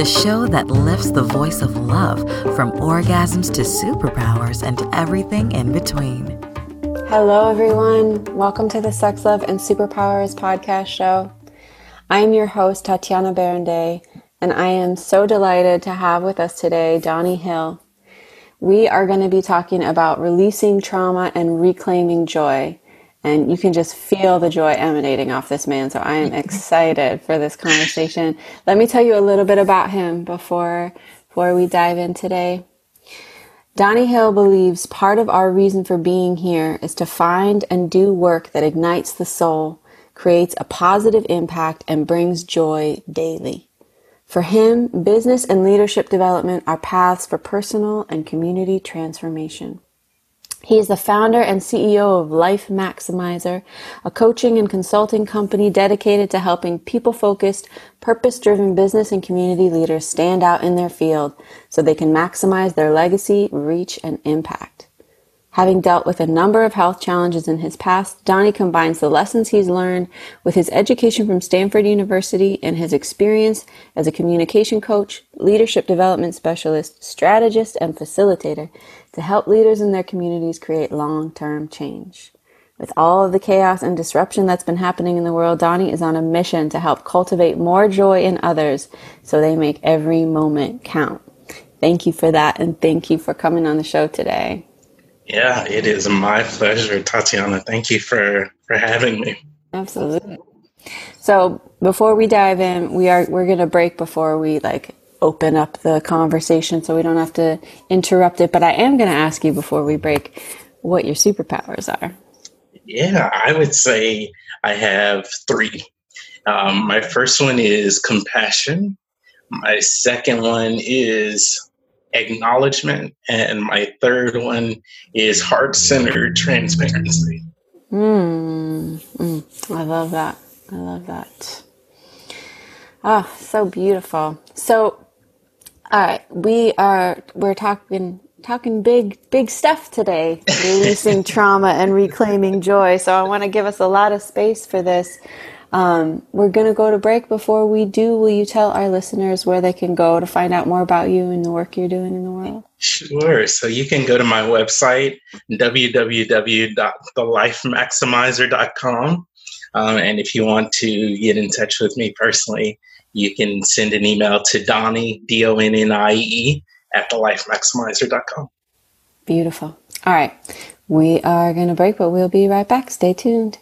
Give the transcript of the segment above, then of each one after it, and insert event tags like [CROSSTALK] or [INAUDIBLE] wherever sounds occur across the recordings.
the show that lifts the voice of love from orgasms to superpowers and everything in between. Hello, everyone. Welcome to the Sex, Love, and Superpowers podcast show. I am your host, Tatiana Berindei, and I am so delighted to have with us today Donnie Hill. We are going to be talking about releasing trauma and reclaiming joy and you can just feel the joy emanating off this man. So I am mm-hmm. excited for this conversation. Let me tell you a little bit about him before before we dive in today. Donnie Hill believes part of our reason for being here is to find and do work that ignites the soul, creates a positive impact, and brings joy daily. For him, business and leadership development are paths for personal and community transformation. He is the founder and CEO of Life Maximizer, a coaching and consulting company dedicated to helping people focused, purpose driven business and community leaders stand out in their field so they can maximize their legacy, reach, and impact. Having dealt with a number of health challenges in his past, Donnie combines the lessons he's learned with his education from Stanford University and his experience as a communication coach, leadership development specialist, strategist, and facilitator to help leaders in their communities create long-term change. With all of the chaos and disruption that's been happening in the world, Donnie is on a mission to help cultivate more joy in others so they make every moment count. Thank you for that, and thank you for coming on the show today. Yeah, it is my pleasure, Tatiana. Thank you for for having me. Absolutely. So before we dive in, we are we're gonna break before we like open up the conversation so we don't have to interrupt it. But I am gonna ask you before we break what your superpowers are. Yeah, I would say I have three. Um, my first one is compassion. My second one is acknowledgement. And my third one is heart centered transparency. Mm, mm, I love that. I love that. Oh, so beautiful. So, all right, we are we're talking talking big big stuff today, releasing [LAUGHS] trauma and reclaiming joy. So I want to give us a lot of space for this. Um, we're going to go to break. Before we do, will you tell our listeners where they can go to find out more about you and the work you're doing in the world? Sure. So you can go to my website, www.thelifemaximizer.com. Um, and if you want to get in touch with me personally, you can send an email to Donnie, D O N N I E, at thelifemaximizer.com. Beautiful. All right. We are going to break, but we'll be right back. Stay tuned.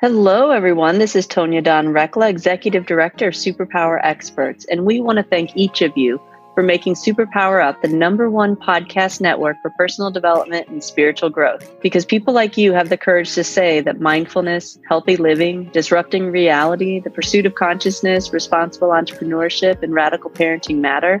Hello, everyone. This is Tanya Dawn Recla, Executive Director of Superpower Experts, and we want to thank each of you for making Superpower Up the number one podcast network for personal development and spiritual growth. Because people like you have the courage to say that mindfulness, healthy living, disrupting reality, the pursuit of consciousness, responsible entrepreneurship, and radical parenting matter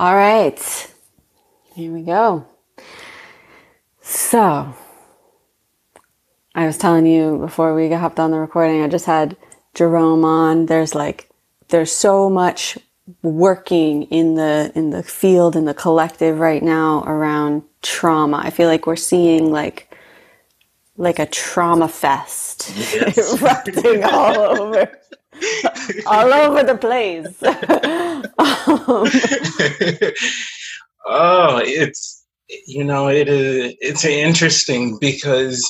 All right. Here we go. So, I was telling you before we hopped on the recording, I just had Jerome on. There's like, there's so much working in the in the field in the collective right now around trauma. I feel like we're seeing like like a trauma fest yes. [LAUGHS] erupting all over [LAUGHS] all over the place. [LAUGHS] [LAUGHS] oh, it's you know it is it's interesting because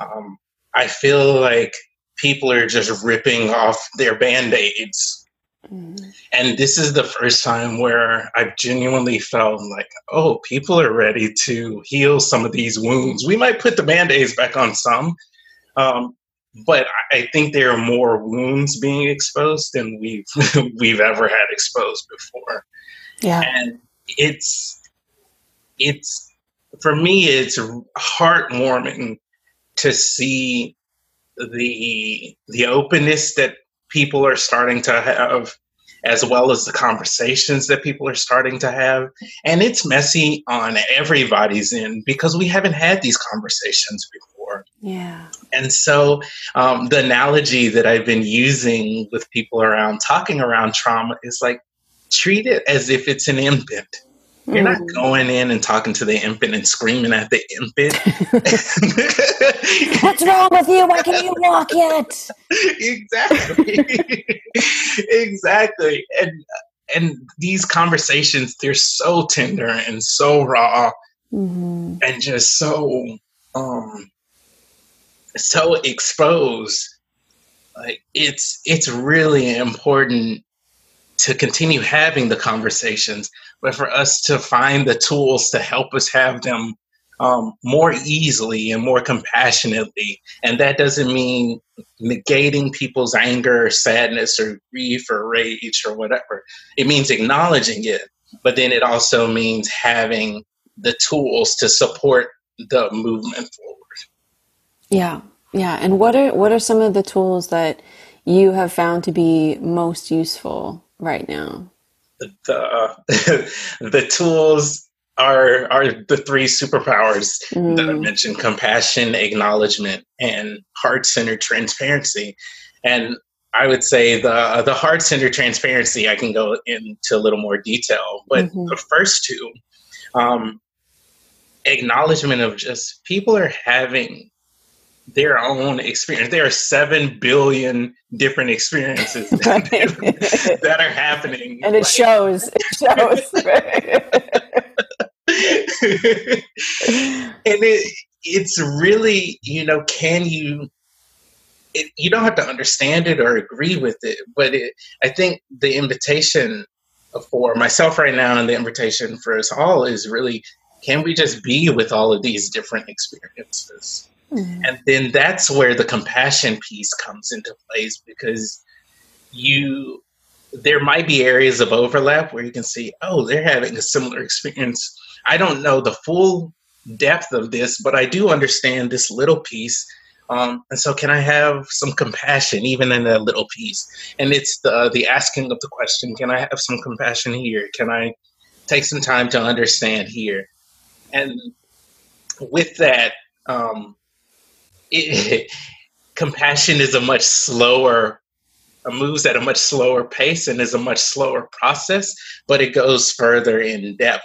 um, I feel like people are just ripping off their band aids. Mm. And this is the first time where I've genuinely felt like, oh, people are ready to heal some of these wounds. We might put the band aids back on some, um, but I think there are more wounds being exposed than we've [LAUGHS] we've ever had exposed before. Yeah, and it's it's for me, it's heartwarming to see the the openness that people are starting to have as well as the conversations that people are starting to have. And it's messy on everybody's end because we haven't had these conversations before yeah and so um, the analogy that i've been using with people around talking around trauma is like treat it as if it's an infant you're not mm. going in and talking to the infant and screaming at the infant. [LAUGHS] [LAUGHS] What's wrong with you? Why can't you walk yet? exactly. [LAUGHS] exactly. And and these conversations, they're so tender and so raw mm-hmm. and just so um so exposed. Like it's it's really important to continue having the conversations, but for us to find the tools to help us have them um, more easily and more compassionately. And that doesn't mean negating people's anger or sadness or grief or rage or whatever. It means acknowledging it, but then it also means having the tools to support the movement forward. Yeah. Yeah. And what are what are some of the tools that you have found to be most useful right now? The, uh, [LAUGHS] the tools are are the three superpowers mm. that I mm. mentioned: compassion, acknowledgement, and heart-centered transparency. And I would say the the heart-centered transparency I can go into a little more detail, but mm-hmm. the first two, um, acknowledgement of just people are having their own experience. There are seven billion different experiences [LAUGHS] that, that are happening, and it like, shows. It shows. [LAUGHS] and it, it's really, you know, can you? It, you don't have to understand it or agree with it, but it, I think the invitation for myself right now and the invitation for us all is really can we just be with all of these different experiences? Mm-hmm. And then that's where the compassion piece comes into place because you there might be areas of overlap where you can see, oh, they're having a similar experience. I don't know the full depth of this, but I do understand this little piece. Um, and so, can I have some compassion even in that little piece? And it's the the asking of the question: Can I have some compassion here? Can I take some time to understand here? And with that, um, it, [LAUGHS] compassion is a much slower moves at a much slower pace and is a much slower process, but it goes further in depth.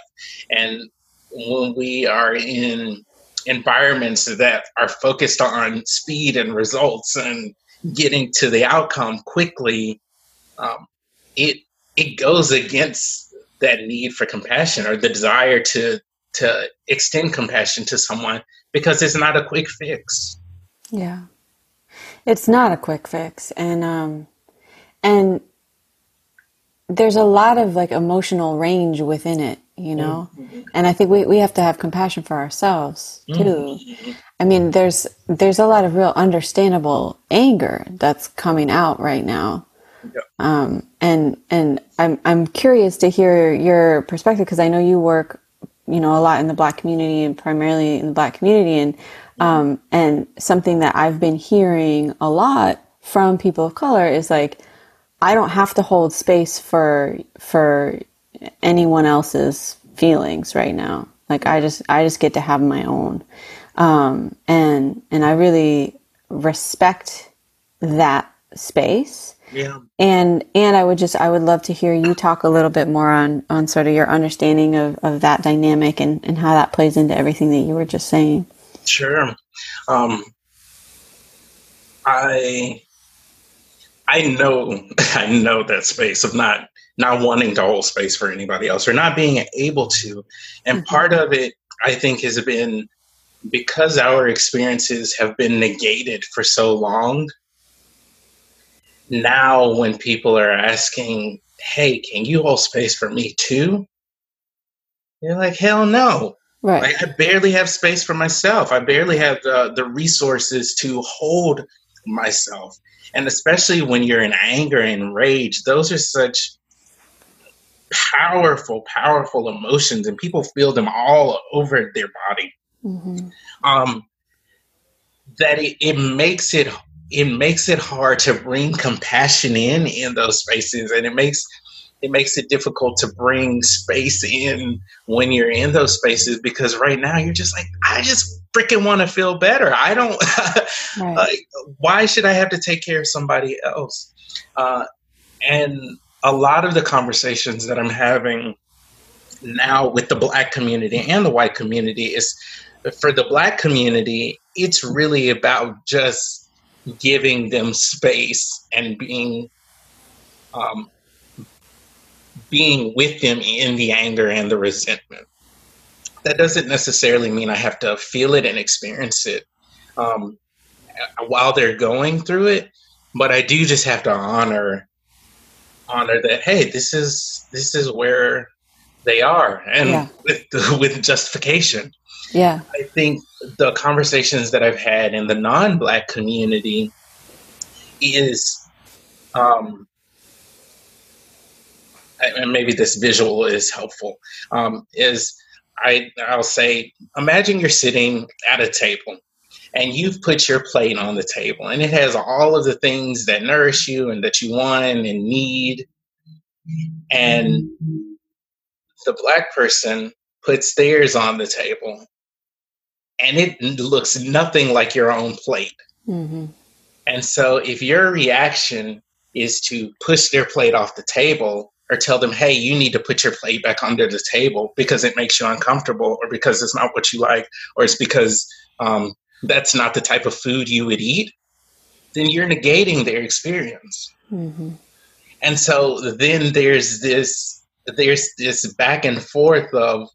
And when we are in environments that are focused on speed and results and getting to the outcome quickly, um, it it goes against that need for compassion or the desire to to extend compassion to someone because it's not a quick fix. Yeah. It's not a quick fix and um and there's a lot of like emotional range within it, you know? Mm-hmm. And I think we, we have to have compassion for ourselves too. Mm-hmm. I mean, there's there's a lot of real understandable anger that's coming out right now. Yeah. Um, and and I'm I'm curious to hear your perspective because I know you work, you know, a lot in the black community and primarily in the black community and um, and something that I've been hearing a lot from people of color is like, I don't have to hold space for for anyone else's feelings right now. Like I just I just get to have my own, um, and and I really respect that space. Yeah. And and I would just I would love to hear you talk a little bit more on on sort of your understanding of, of that dynamic and, and how that plays into everything that you were just saying. Sure. Um, I I know [LAUGHS] I know that space of not not wanting to hold space for anybody else or not being able to. And mm-hmm. part of it I think has been because our experiences have been negated for so long. Now when people are asking, "Hey, can you hold space for me too?" You're like, "Hell no." Right. I barely have space for myself. I barely have the, the resources to hold myself and especially when you're in anger and rage those are such powerful, powerful emotions, and people feel them all over their body. Mm-hmm. Um, that it, it makes it it makes it hard to bring compassion in in those spaces, and it makes it makes it difficult to bring space in when you're in those spaces because right now you're just like I just freaking want to feel better. I don't [LAUGHS] right. like why should I have to take care of somebody else? Uh, and a lot of the conversations that I'm having now with the black community and the white community is for the black community, it's really about just giving them space and being um, being with them in the anger and the resentment. That doesn't necessarily mean I have to feel it and experience it um, while they're going through it, but I do just have to honor honor that hey this is this is where they are and yeah. with [LAUGHS] with justification. Yeah. I think the conversations that i've had in the non-black community is um and maybe this visual is helpful um is i i'll say imagine you're sitting at a table and you've put your plate on the table and it has all of the things that nourish you and that you want and need. And the black person puts theirs on the table and it looks nothing like your own plate mm-hmm. and so if your reaction is to push their plate off the table or tell them hey you need to put your plate back under the table because it makes you uncomfortable or because it's not what you like or it's because um, that's not the type of food you would eat, then you're negating their experience. Mm-hmm. And so then there's this there's this back and forth of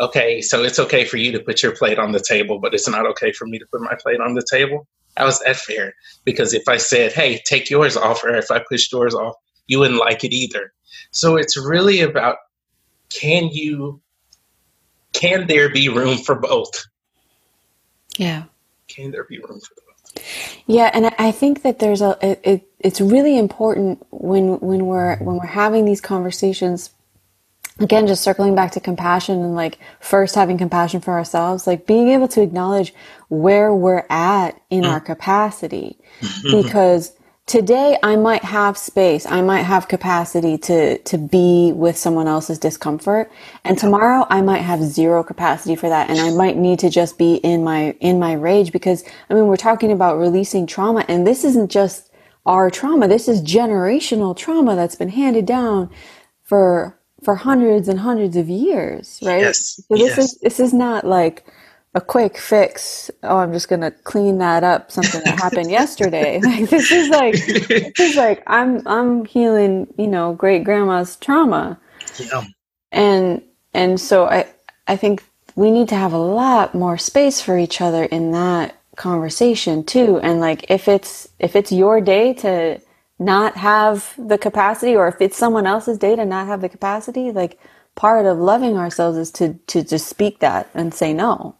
okay, so it's okay for you to put your plate on the table, but it's not okay for me to put my plate on the table. How is that fair? Because if I said, hey, take yours off, or if I pushed yours off, you wouldn't like it either. So it's really about can you can there be room for both? Yeah can there be room for both? Yeah, and I think that there's a it, it, it's really important when when we're when we're having these conversations again just circling back to compassion and like first having compassion for ourselves like being able to acknowledge where we're at in mm. our capacity [LAUGHS] because today I might have space. I might have capacity to, to be with someone else's discomfort. And tomorrow I might have zero capacity for that. And I might need to just be in my, in my rage because I mean, we're talking about releasing trauma and this isn't just our trauma. This is generational trauma that's been handed down for, for hundreds and hundreds of years, right? Yes. So this yes. is, this is not like, a quick fix. Oh, I'm just gonna clean that up. Something that happened yesterday. [LAUGHS] Like this is like this is like I'm I'm healing. You know, great grandma's trauma. Yeah. And and so I I think we need to have a lot more space for each other in that conversation too. And like if it's if it's your day to not have the capacity, or if it's someone else's data not have the capacity, like part of loving ourselves is to to just speak that and say no.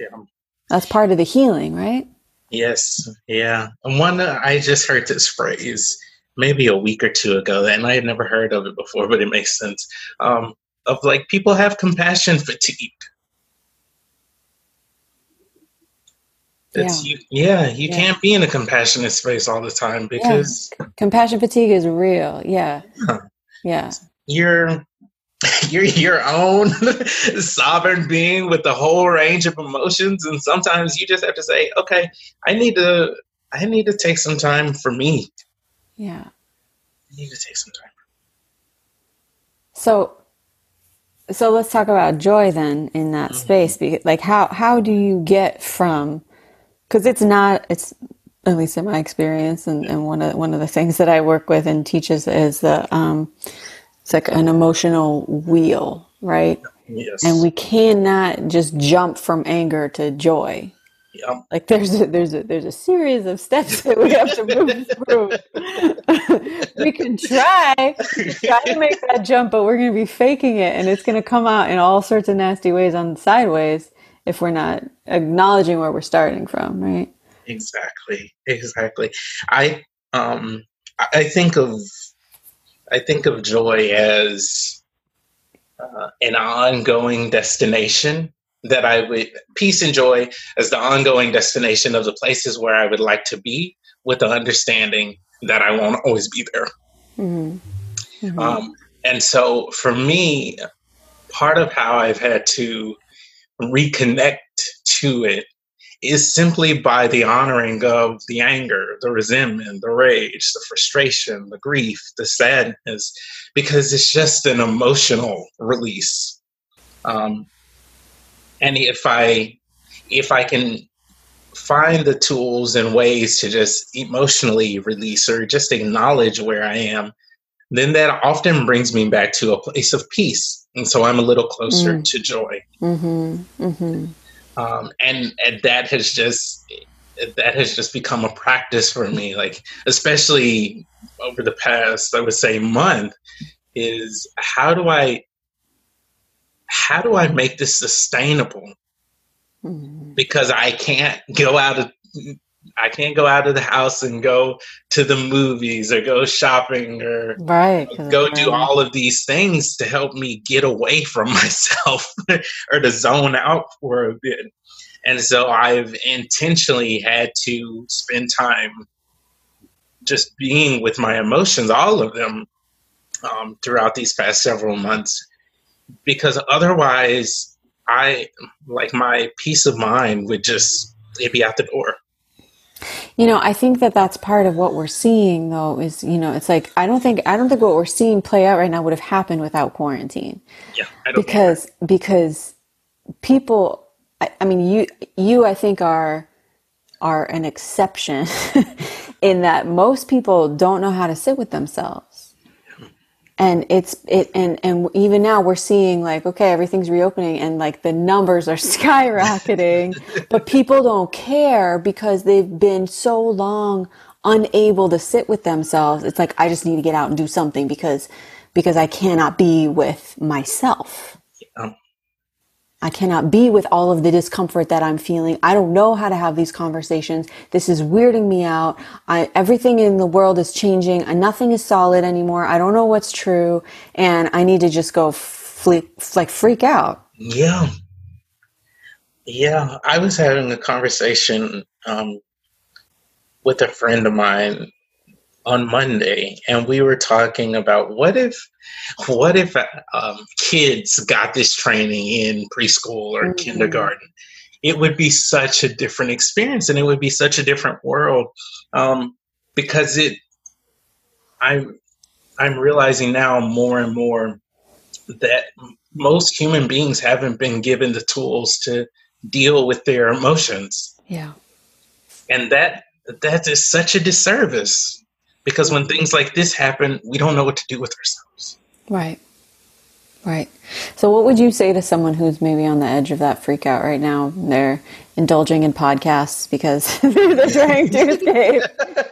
Yeah. That's part of the healing, right? Yes. Yeah. And one, I just heard this phrase maybe a week or two ago, and I had never heard of it before, but it makes sense. Um, of like people have compassion [LAUGHS] fatigue. It's, yeah. You, yeah, you yeah. can't be in a compassionate space all the time because yeah. compassion fatigue is real. Yeah. Yeah. You're [LAUGHS] you're your own [LAUGHS] sovereign being with a whole range of emotions and sometimes you just have to say okay i need to i need to take some time for me yeah i need to take some time so so let's talk about joy then in that mm-hmm. space like how how do you get from because it's not it's at least in my experience and, and one of one of the things that i work with and teaches is the um it's like an emotional wheel, right? Yes. And we cannot just jump from anger to joy. Yeah. Like there's a, there's a there's a series of steps that we have to move through. [LAUGHS] we can try try to make that jump, but we're going to be faking it, and it's going to come out in all sorts of nasty ways on sideways if we're not acknowledging where we're starting from, right? Exactly. Exactly. I um I think of I think of joy as uh, an ongoing destination that I would peace and joy as the ongoing destination of the places where I would like to be, with the understanding that I won't always be there. Mm-hmm. Mm-hmm. Um, and so for me, part of how I've had to reconnect to it is simply by the honoring of the anger, the resentment, the rage, the frustration, the grief, the sadness, because it's just an emotional release. Um, and if I if I can find the tools and ways to just emotionally release or just acknowledge where I am, then that often brings me back to a place of peace. And so I'm a little closer mm. to joy. Mm-hmm. Mm-hmm. Um, and, and that has just that has just become a practice for me like especially over the past i would say month is how do i how do i make this sustainable mm-hmm. because i can't go out of I can't go out of the house and go to the movies or go shopping or right, go do all of these things to help me get away from [LAUGHS] myself or to zone out for a bit. And so I've intentionally had to spend time just being with my emotions, all of them, um, throughout these past several months, because otherwise, I like my peace of mind would just it'd be out the door. You know, I think that that's part of what we're seeing, though. Is you know, it's like I don't think I don't think what we're seeing play out right now would have happened without quarantine. Yeah, because because people, I, I mean, you you I think are are an exception [LAUGHS] in that most people don't know how to sit with themselves and it's it and and even now we're seeing like okay everything's reopening and like the numbers are [LAUGHS] skyrocketing but people don't care because they've been so long unable to sit with themselves. It's like i just need to get out and do something because because i cannot be with myself I cannot be with all of the discomfort that I'm feeling. I don't know how to have these conversations. This is weirding me out. I, everything in the world is changing. and Nothing is solid anymore. I don't know what's true. And I need to just go like freak out. Yeah. Yeah. I was having a conversation um, with a friend of mine on Monday, and we were talking about what if, what if um, kids got this training in preschool or mm-hmm. kindergarten? It would be such a different experience, and it would be such a different world um, because it. I'm I'm realizing now more and more that most human beings haven't been given the tools to deal with their emotions. Yeah. And that that is such a disservice because when things like this happen, we don't know what to do with ourselves. Right. Right. So, what would you say to someone who's maybe on the edge of that freak out right now? They're indulging in podcasts because [LAUGHS] they're trying to escape.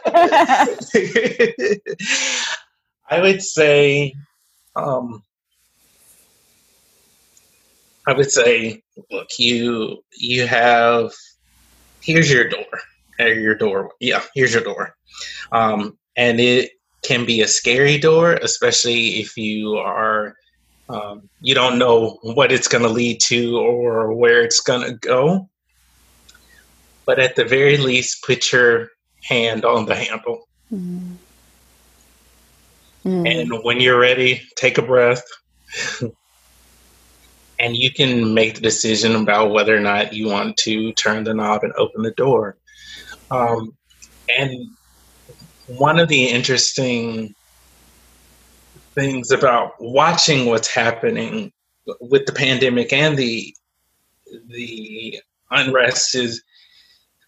[LAUGHS] I would say, um, I would say, look, you you have here's your door, your door. Yeah, here's your door. Um, and it can be a scary door, especially if you are um, you don't know what it's going to lead to or where it's going to go. But at the very least, put your hand on the handle. Mm. Mm. And when you're ready, take a breath. [LAUGHS] and you can make the decision about whether or not you want to turn the knob and open the door. Um, and one of the interesting things about watching what's happening with the pandemic and the the unrest is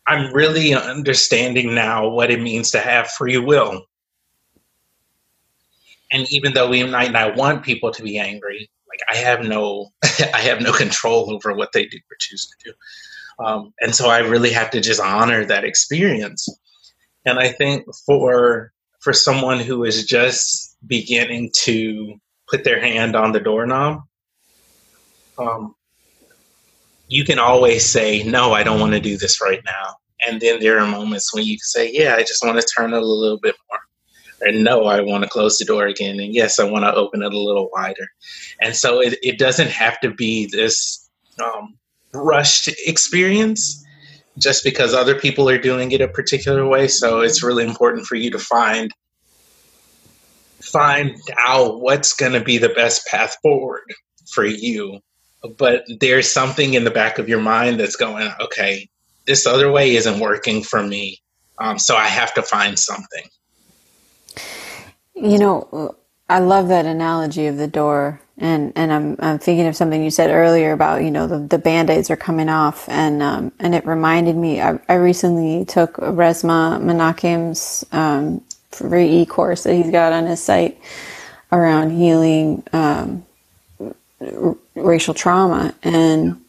I'm really understanding now what it means to have free will. And even though we might not want people to be angry, like I have no [LAUGHS] I have no control over what they do or choose to do. Um, and so I really have to just honor that experience. And I think for for someone who is just beginning to put their hand on the doorknob, um, you can always say, "No, I don't want to do this right now." And then there are moments when you say, "Yeah, I just want to turn it a little bit more." and no, I want to close the door again, and yes, I want to open it a little wider. And so it, it doesn't have to be this um, rushed experience just because other people are doing it a particular way. So it's really important for you to find find out what's going to be the best path forward for you. But there's something in the back of your mind that's going, okay, this other way isn't working for me. Um, so I have to find something. You know, I love that analogy of the door, and and I'm I'm thinking of something you said earlier about you know the the band aids are coming off, and um, and it reminded me. I, I recently took Resmaa Menakem's um, free e course that he's got on his site around healing um, r- racial trauma, and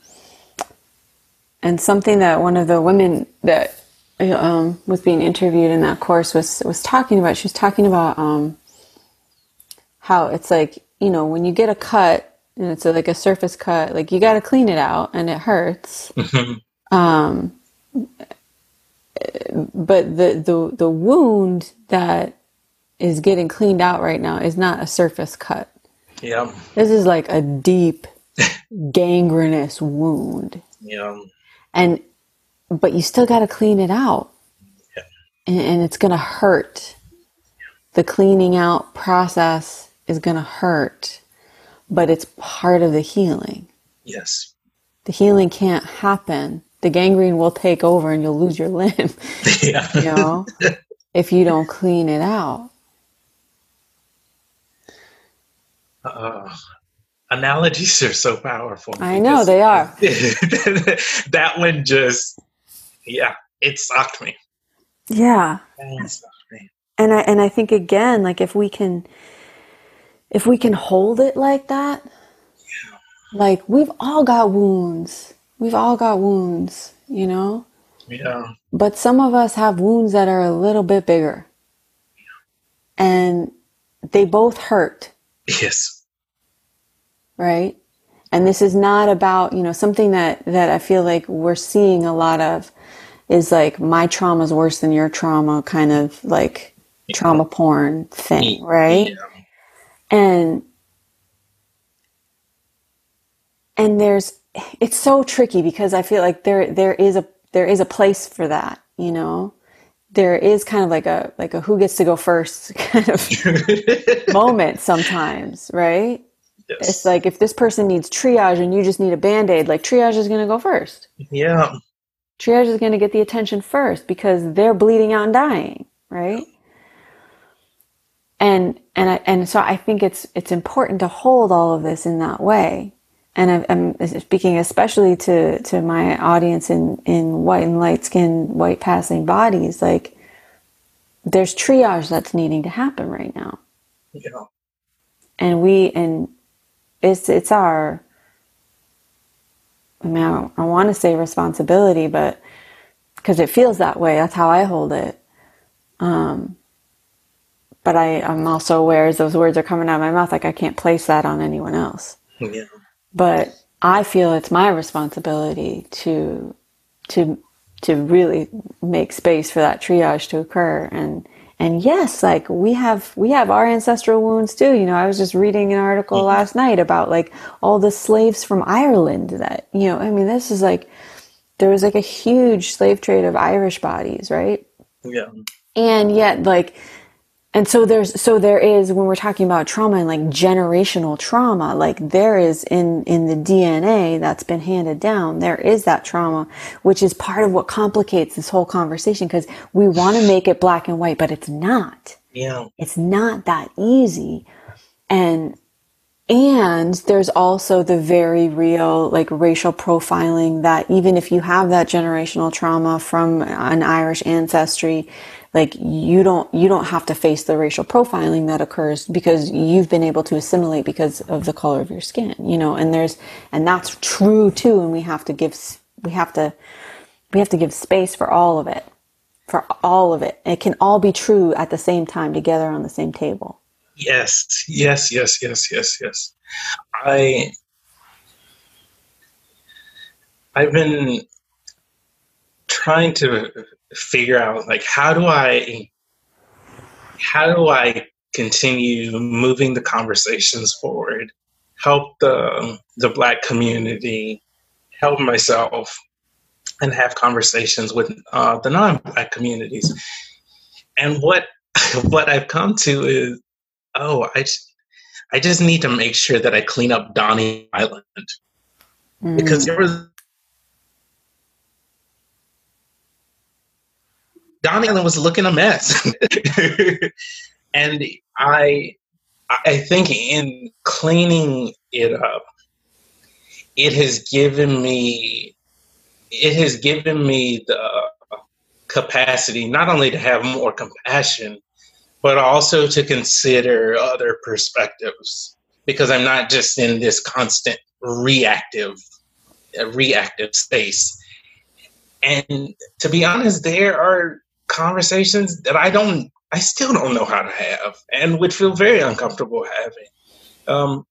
and something that one of the women that um, was being interviewed in that course was was talking about. She was talking about um, how it's like you know when you get a cut and it's a, like a surface cut, like you got to clean it out and it hurts. Mm-hmm. Um, but the the the wound that is getting cleaned out right now is not a surface cut. Yeah, this is like a deep [LAUGHS] gangrenous wound. Yeah, and but you still got to clean it out. Yeah. And, and it's going to hurt. The cleaning out process is going to hurt, but it's part of the healing. Yes. The healing can't happen. The gangrene will take over and you'll lose your limb. [LAUGHS] Yeah. you know, if you don't clean it out. Uh, analogies are so powerful. I know they are. [LAUGHS] that one just yeah, it sucked me. Yeah. It sucked me. And I and I think again, like if we can if we can hold it like that, yeah. like we've all got wounds. We've all got wounds, you know? Yeah. But some of us have wounds that are a little bit bigger. And they both hurt. Yes. Right? And this is not about, you know, something that, that I feel like we're seeing a lot of is like my trauma is worse than your trauma kind of like trauma porn thing, right? Yeah. And and there's it's so tricky because I feel like there there is a there is a place for that, you know. There is kind of like a like a who gets to go first [LAUGHS] kind of [LAUGHS] moment sometimes, right? Yes. It's like if this person needs triage and you just need a band-aid, like triage is going to go first. Yeah triage is going to get the attention first because they're bleeding out and dying, right? And and I, and so I think it's it's important to hold all of this in that way. And I'm speaking especially to to my audience in in white and light skinned white passing bodies. Like, there's triage that's needing to happen right now. Yeah. And we and it's it's our I mean, I, I want to say responsibility, but because it feels that way, that's how I hold it. Um, but I, I'm also aware as those words are coming out of my mouth, like I can't place that on anyone else. Yeah. But I feel it's my responsibility to, to, to really make space for that triage to occur and, and yes like we have we have our ancestral wounds too you know i was just reading an article mm-hmm. last night about like all the slaves from ireland that you know i mean this is like there was like a huge slave trade of irish bodies right yeah and yet like and so there's so there is when we're talking about trauma and like generational trauma like there is in in the dna that's been handed down there is that trauma which is part of what complicates this whole conversation because we want to make it black and white but it's not. Yeah. It's not that easy. And and there's also the very real like racial profiling that even if you have that generational trauma from an irish ancestry like you don't you don't have to face the racial profiling that occurs because you've been able to assimilate because of the color of your skin you know? And there's and that's true too and we have to give we have to we have to give space for all of it for all of it. It can all be true at the same time together on the same table. Yes yes yes yes yes yes. I i've been trying to figure out like how do I how do I continue moving the conversations forward, help the the black community, help myself, and have conversations with uh, the non-black communities. And what [LAUGHS] what I've come to is, oh, I just, I just need to make sure that I clean up Donny Island mm. because there was Donny Island was looking a mess, [LAUGHS] and I I think in cleaning it up, it has given me it has given me the capacity not only to have more compassion, but also to consider other perspectives because I'm not just in this constant reactive reactive space. And to be honest, there are conversations that I don't I still don't know how to have and would feel very uncomfortable having. Um,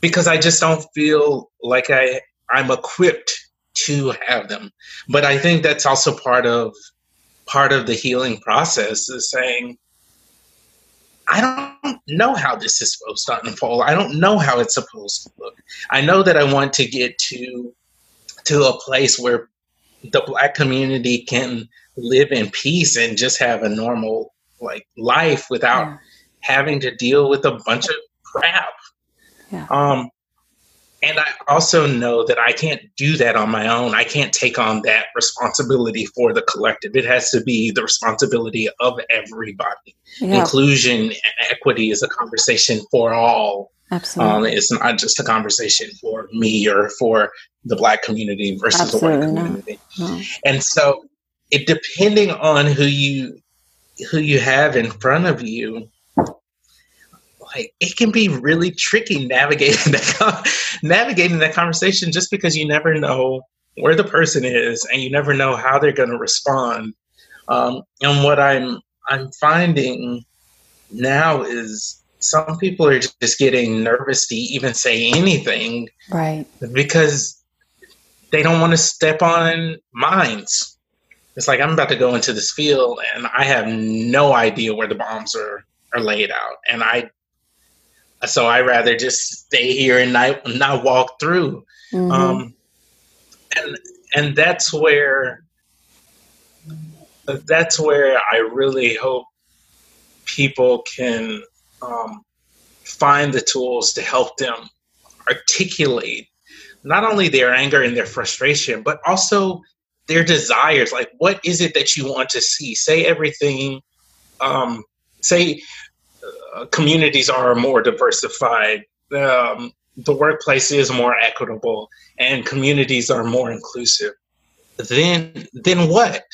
because I just don't feel like I I'm equipped to have them. But I think that's also part of part of the healing process is saying, I don't know how this is supposed to unfold. I don't know how it's supposed to look. I know that I want to get to to a place where the black community can live in peace and just have a normal like life without yeah. having to deal with a bunch of crap. Yeah. Um, and I also know that I can't do that on my own. I can't take on that responsibility for the collective. It has to be the responsibility of everybody. Yeah. Inclusion and equity is a conversation for all. Absolutely. Um, it's not just a conversation for me or for the black community versus Absolutely the white community. No. And so it depending on who you who you have in front of you, like it can be really tricky navigating [LAUGHS] that navigating that conversation just because you never know where the person is and you never know how they're going to respond. Um, and what I'm I'm finding now is some people are just getting nervous to even say anything, right? Because they don't want to step on mines. It's like I'm about to go into this field and I have no idea where the bombs are are laid out, and I so I rather just stay here and not not walk through. Mm-hmm. Um, and and that's where that's where I really hope people can um, find the tools to help them articulate not only their anger and their frustration, but also their desires. Like, what is it that you want to see? Say everything. Um, say uh, communities are more diversified, um, the workplace is more equitable, and communities are more inclusive. Then, then what?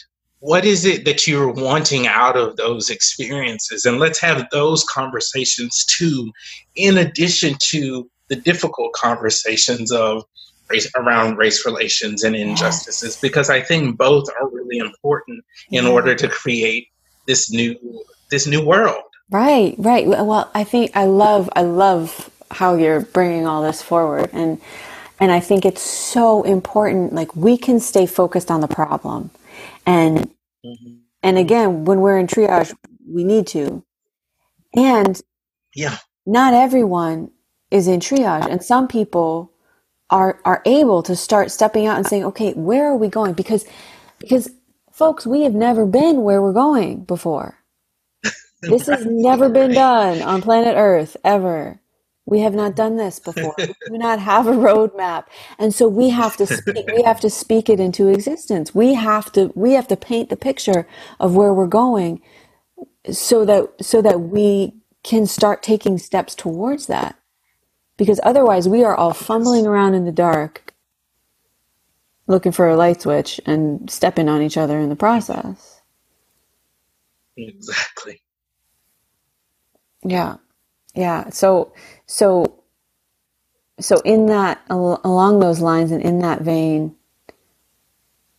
What is it that you're wanting out of those experiences? And let's have those conversations too, in addition to the difficult conversations of race around race relations and injustices, yes. because I think both are really important in yeah. order to create this new this new world. Right, right. Well, I think I love I love how you're bringing all this forward and and I think it's so important like we can stay focused on the problem. And mm-hmm. and again, when we're in triage, we need to. And yeah. Not everyone is in triage and some people are are able to start stepping out and saying, "Okay, where are we going?" Because because folks, we have never been where we're going before. [LAUGHS] This has never been done on planet Earth ever. We have not done this before. we do not have a roadmap, and so we have to speak. [LAUGHS] We have to speak it into existence. We have to. We have to paint the picture of where we're going, so that so that we can start taking steps towards that. Because otherwise, we are all fumbling around in the dark, looking for a light switch and stepping on each other in the process. Exactly. Yeah. Yeah. So, so, so in that, along those lines and in that vein,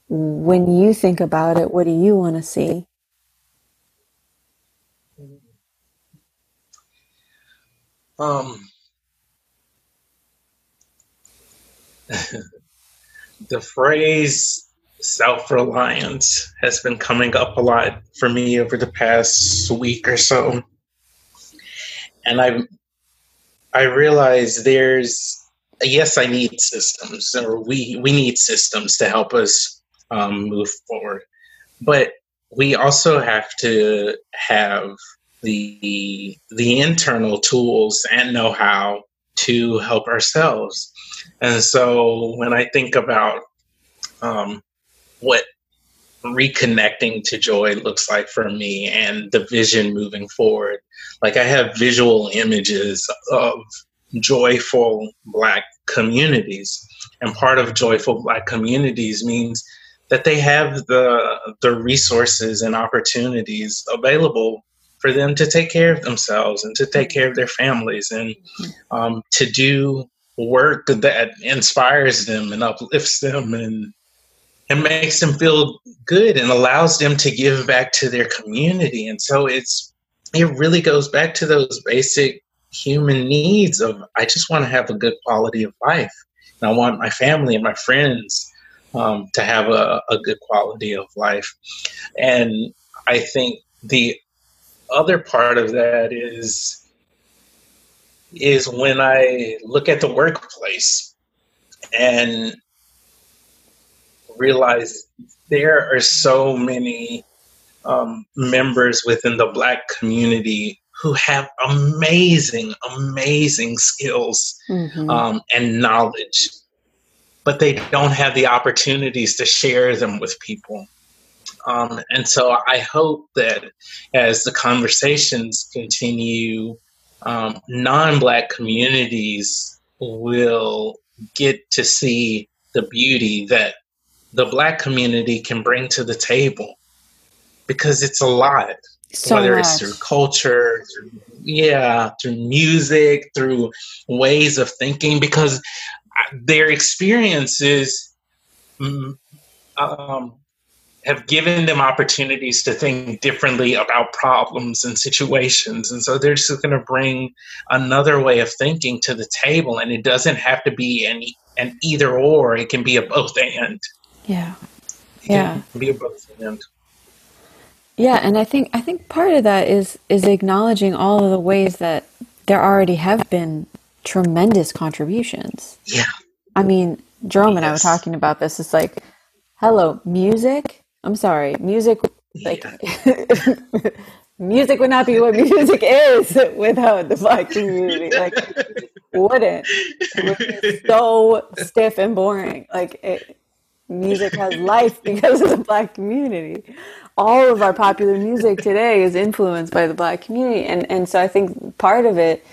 when you think about it, what do you want to see? Um, [LAUGHS] the phrase self reliance has been coming up a lot for me over the past week or so. and I I realize there's yes, I need systems, or we we need systems to help us um, move forward, but we also have to have the the internal tools and know-how to help ourselves. And so when I think about um, what reconnecting to joy looks like for me and the vision moving forward, like I have visual images of joyful Black communities. And part of joyful Black communities means that they have the, the resources and opportunities available for them to take care of themselves and to take care of their families and um, to do work that inspires them and uplifts them and and makes them feel good and allows them to give back to their community. And so it's it really goes back to those basic human needs of i just want to have a good quality of life. And i want my family and my friends um, to have a, a good quality of life. And i think the other part of that is is when I look at the workplace and realize there are so many um, members within the Black community who have amazing, amazing skills mm-hmm. um, and knowledge, but they don't have the opportunities to share them with people. Um, and so I hope that as the conversations continue, um, non Black communities will get to see the beauty that the Black community can bring to the table because it's a lot. So whether much. it's through culture, through, yeah, through music, through ways of thinking, because their experiences mm, um, have given them opportunities to think differently about problems and situations. And so they're just going to bring another way of thinking to the table. And it doesn't have to be an, an either or, it can be a both and. Yeah. Yeah. be both and. Yeah, and I think I think part of that is is acknowledging all of the ways that there already have been tremendous contributions. Yeah. I mean, Jerome yes. and I were talking about this. It's like, hello, music I'm sorry, music like [LAUGHS] music would not be what music is without the black community. Like wouldn't. It would so stiff and boring. Like it, music has life [LAUGHS] because of the black community. All of our popular music today is influenced by the black community. And and so I think part of it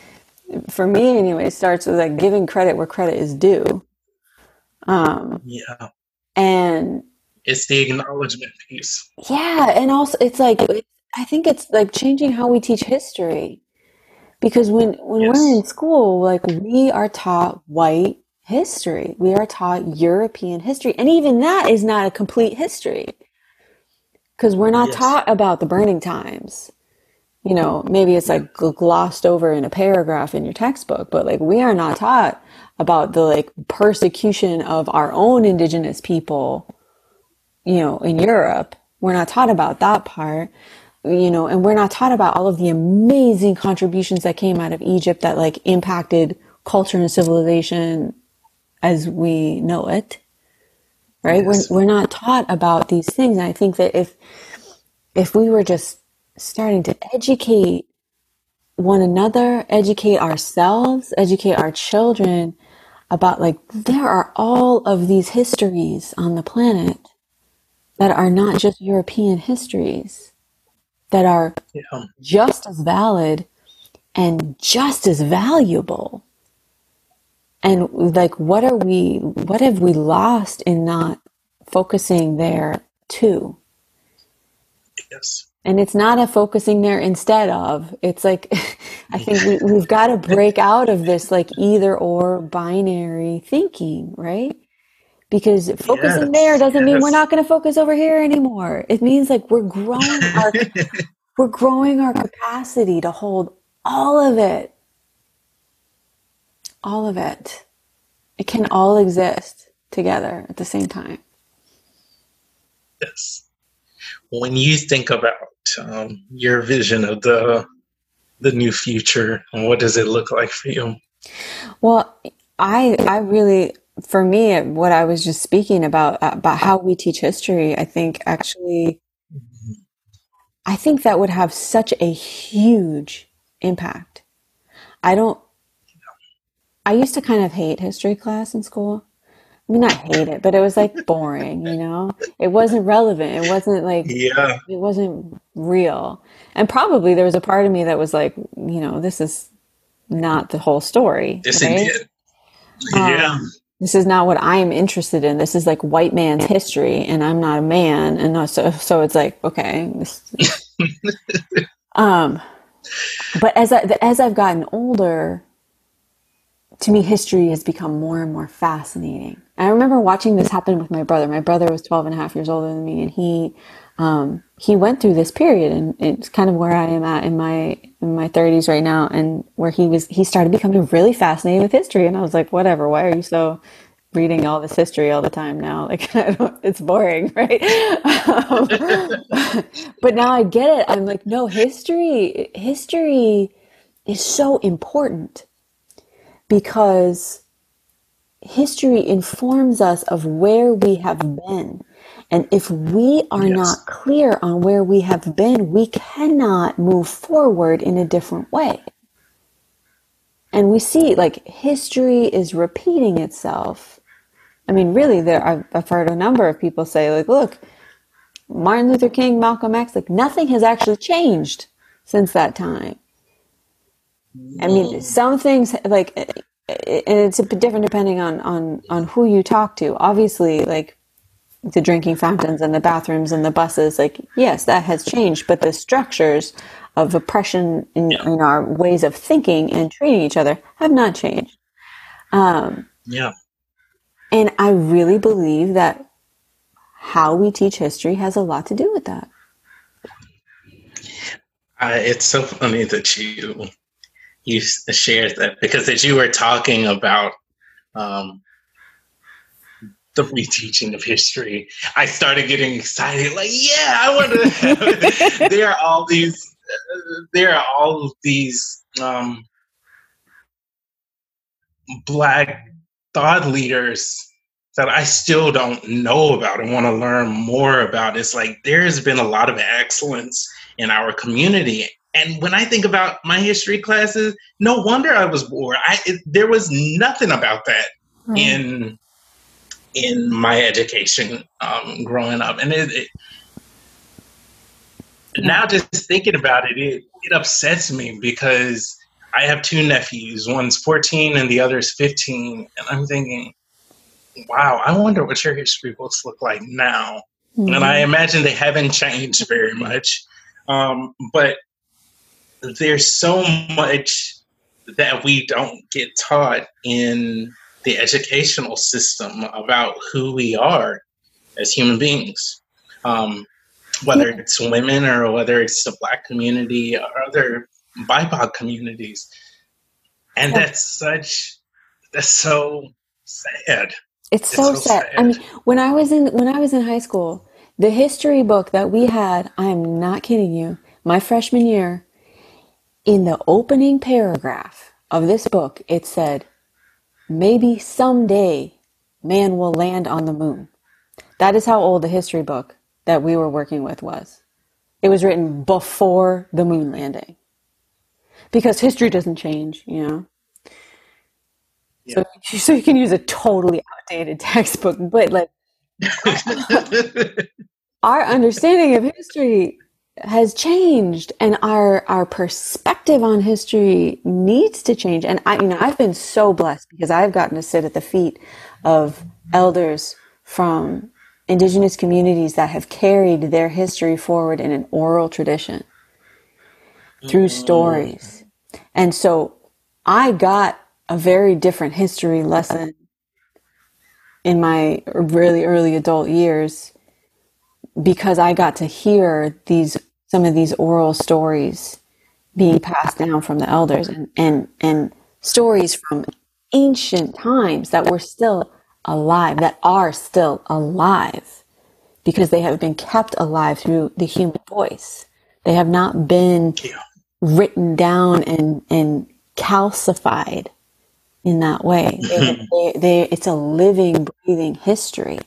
for me anyway starts with like giving credit where credit is due. Um yeah. And it's the acknowledgement piece. Yeah, and also it's like I think it's like changing how we teach history. Because when when yes. we're in school, like we are taught white history. We are taught European history. And even that is not a complete history. Cuz we're not yes. taught about the burning times. You know, maybe it's like glossed over in a paragraph in your textbook, but like we are not taught about the like persecution of our own indigenous people you know, in Europe. We're not taught about that part, you know, and we're not taught about all of the amazing contributions that came out of Egypt that like impacted culture and civilization as we know it. Right? Yes. We're, we're not taught about these things. And I think that if, if we were just starting to educate one another, educate ourselves, educate our children about like there are all of these histories on the planet that are not just European histories, that are yeah. just as valid and just as valuable. And like, what are we, what have we lost in not focusing there too? Yes. And it's not a focusing there instead of. It's like, [LAUGHS] I think we, we've got to break out of this like either or binary thinking, right? because focusing yes, there doesn't yes. mean we're not going to focus over here anymore. It means like we're growing our [LAUGHS] we're growing our capacity to hold all of it. All of it. It can all exist together at the same time. Yes. When you think about um, your vision of the the new future and what does it look like for you? Well, I I really for me what I was just speaking about about how we teach history, I think actually I think that would have such a huge impact. I don't I used to kind of hate history class in school. I mean, not hate it, but it was like boring, you know? It wasn't relevant. It wasn't like, Yeah. it wasn't real. And probably there was a part of me that was like, you know, this is not the whole story, Yes, right? indeed. Yeah. Um, this is not what I am interested in. This is like white man's history, and I'm not a man, and so so it's like okay. This, [LAUGHS] um, but as I as I've gotten older, to me, history has become more and more fascinating. I remember watching this happen with my brother. My brother was 12 and a half years older than me, and he um, he went through this period, and it's kind of where I am at in my in my 30s right now, and where he was he started becoming really fascinated with history, and I was like, whatever. Why are you so reading all this history all the time now? [LAUGHS] Like, it's boring, [LAUGHS] right? Um, [LAUGHS] but now I get it. I'm like, no, history history is so important because history informs us of where we have been. And if we are Yes. not clear on where we have been, we cannot move forward in a different way. And we see like history is repeating itself. I mean, really, there I've, I've heard a number of people say, like, look, Martin Luther King, Malcolm X, like nothing has actually changed since that time. I mean, some things like, and it's a bit different depending on on on who you talk to. Obviously, like the drinking fountains and the bathrooms and the buses, like yes, that has changed, but the structures of oppression in, in our ways of thinking and treating each other have not changed. Um, Yeah. and I really believe that how we teach history has a lot to do with that. Uh, it's so funny that you you shared that because as you were talking about um, the reteaching of history, I started getting excited. Like, yeah, I want to. [LAUGHS] there are all these. Uh, there are all of these um, black thought leaders that I still don't know about and want to learn more about. It's like there's been a lot of excellence in our community. And when I think about my history classes, no wonder I was bored. I it, there was nothing about that in in my education um, growing up, and it, it now just thinking about it, it, it upsets me because I have two nephews. One's 14 and the other's 15, and I'm thinking, wow, I wonder what your history books look like now. And I imagine they haven't changed very much. Um, but there's so much that we don't get taught in the educational system about who we are as human beings. Um, whether it's women or whether it's the black community or other BIPOC communities. And Yeah. that's such, that's so sad. It's It's so, so sad. I mean, when I was in when I was in high school, the history book that we had, I am not kidding you, my freshman year, in the opening paragraph of this book, it said, "Maybe someday man will land on the moon." That is how old the history book that we were working with was. It was written before the moon landing. Because history doesn't change, you know. So, [LAUGHS] so you can use a totally outdated textbook, but like [LAUGHS] our understanding of history has changed and our our perspective on history needs to change. And i you know i've been so blessed because i've gotten to sit at the feet of elders from indigenous communities that have carried their history forward in an oral tradition through mm. stories. And so i got a very different history lesson in my really early adult years because I got to hear these some of these oral stories being passed down from the elders and and, and stories from ancient times that were still alive that are still alive because they have been kept alive through the human voice they have not been Yeah. written down and, and calcified in that way. They, [LAUGHS] they, they, it's a living, breathing history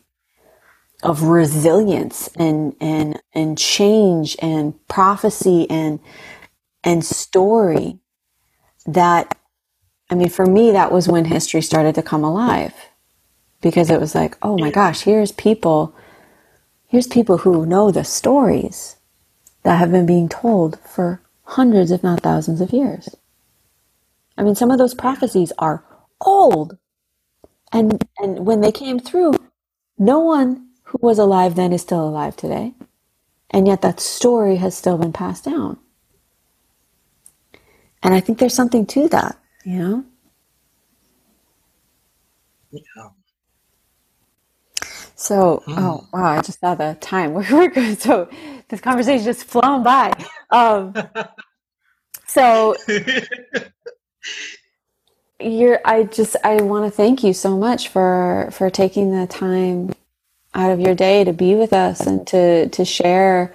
of resilience and, and, and change and prophecy and, and story that, I mean, for me, that was when history started to come alive because it was like, oh my gosh, here's people, here's people who know the stories that have been being told for hundreds, if not thousands of years. I mean, some of those prophecies are old. And, and when they came through, no one who was alive then is still alive today. And yet that story has still been passed down. And I think there's something to that, you know? Yeah. So, oh wow, I just saw the time. [LAUGHS] We're, we're good. So this conversation just flown by. Um, [LAUGHS] so you're i just i want to thank you so much for for taking the time out of your day to be with us and to to share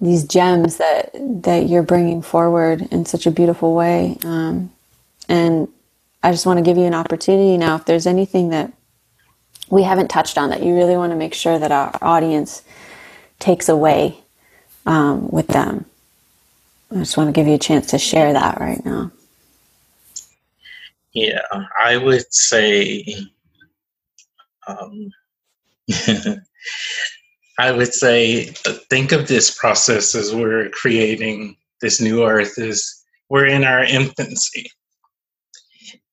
these gems that that you're bringing forward in such a beautiful way. Um, and i just want to give you an opportunity now if there's anything that we haven't touched on that you really want to make sure that our audience takes away um, with them. I just want to give you a chance to share that right now. Yeah, I would say, um, [LAUGHS] I would say, uh, think of this process as we're creating this new earth. Is we're in our infancy,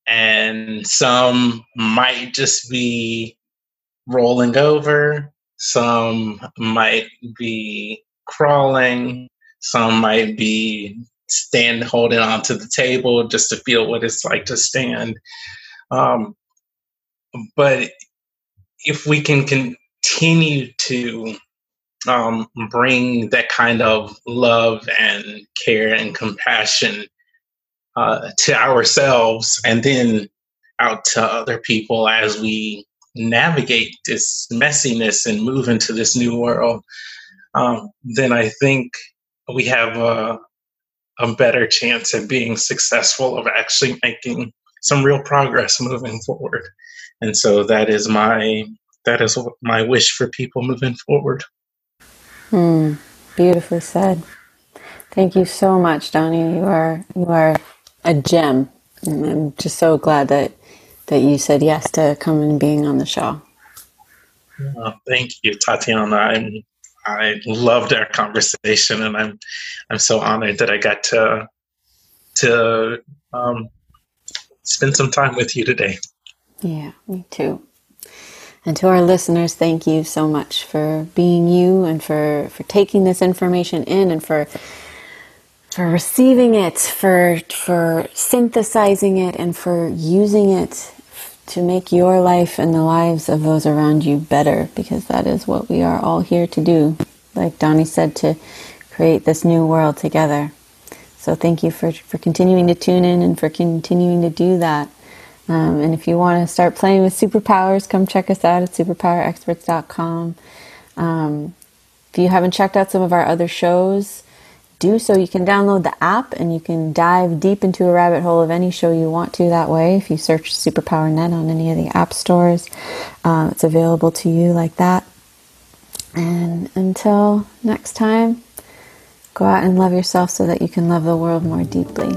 and some might just be rolling over. Some might be crawling. Some might be stand holding on to the table just to feel what it's like to stand. Um, but if we can continue to um, bring that kind of love and care and compassion uh, to ourselves and then out to other people as we navigate this messiness and move into this new world, um, then I think we have a, a better chance at being successful of actually making some real progress moving forward. And so that is my that is my wish for people moving forward. Hmm. Beautifully said. Thank you so much, Donnie. You are you are a gem. And I'm just so glad that that you said yes to coming and being on the show. thank you, Tatiana. I'm I loved our conversation, and I'm I'm so honored that I got to to um, spend some time with you today. Yeah, me too. And to our listeners, thank you so much for being you and for for taking this information in and for for receiving it, for for synthesizing it, and for using it to make your life and the lives of those around you better because that is what we are all here to do. Like Donnie said, to create this new world together. So thank you for, for continuing to tune in and for continuing to do that. Um, and if you want to start playing with superpowers, come check us out at superpowerexperts.com. Um, if you haven't checked out some of our other shows, do so. You can download the app and you can dive deep into a rabbit hole of any show you want to that way. If you search Superpower Net on any of the app stores, uh, it's available to you like that. And until next time, go out and love yourself so that you can love the world more deeply.